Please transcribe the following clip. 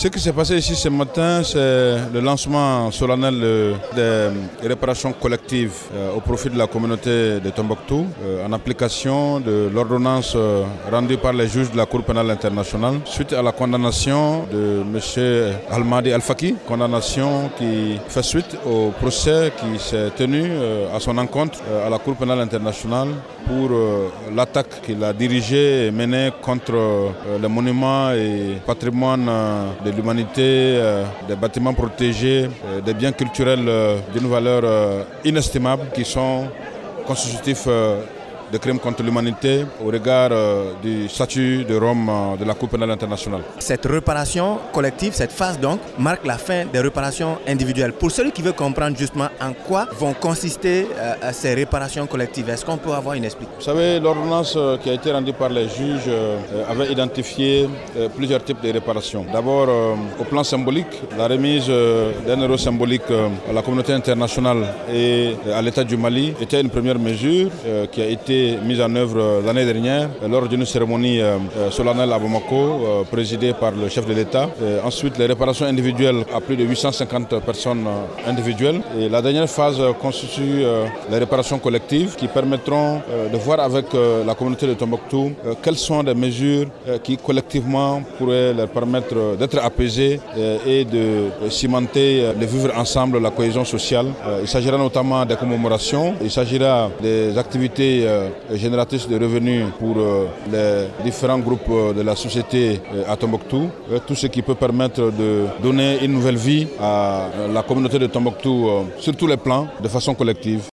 Ce qui s'est passé ici ce matin, c'est le lancement solennel des réparations collectives euh, au profit de la communauté de Tombouctou euh, en application de l'ordonnance euh, rendue par les juges de la Cour pénale internationale suite à la condamnation de M. Almadi Al-Faki, condamnation qui fait suite au procès qui s'est tenu à son encontre à la Cour pénale internationale pour l'attaque qu'il a dirigée et menée contre les monuments et patrimoine de l'humanité, des bâtiments protégés, des biens culturels d'une valeur inestimable qui sont constitutifs de crimes contre l'humanité au regard euh, du statut de Rome euh, de la Cour pénale internationale. Cette réparation collective, cette phase donc, marque la fin des réparations individuelles. Pour celui qui veut comprendre justement en quoi vont consister euh, ces réparations collectives, est-ce qu'on peut avoir une explication? Vous savez, l'ordonnance qui a été rendue par les juges avait identifié plusieurs types de réparations. D'abord, au plan symbolique, la remise d'un euro symbolique à la communauté internationale et à l'État du Mali était une première mesure qui a été mise en œuvre euh, l'année dernière euh, lors d'une cérémonie euh, solennelle à Bamako, présidée par le chef de l'État. Ensuite, les réparations individuelles à plus de 850 personnes individuelles. Et la dernière phase constitue les réparations collectives qui permettront de voir avec la communauté de Tombouctou quelles sont les mesures qui collectivement pourraient leur permettre d'être apaisés et de cimenter le vivre ensemble, la cohésion sociale. Il s'agira notamment des commémorations, il s'agira des activités génératrice de revenus pour euh, les différents groupes euh, de la société à Tombouctou. Tout ce qui peut permettre de donner une nouvelle vie à la communauté de Tombouctou sur tous les plans, de façon collective.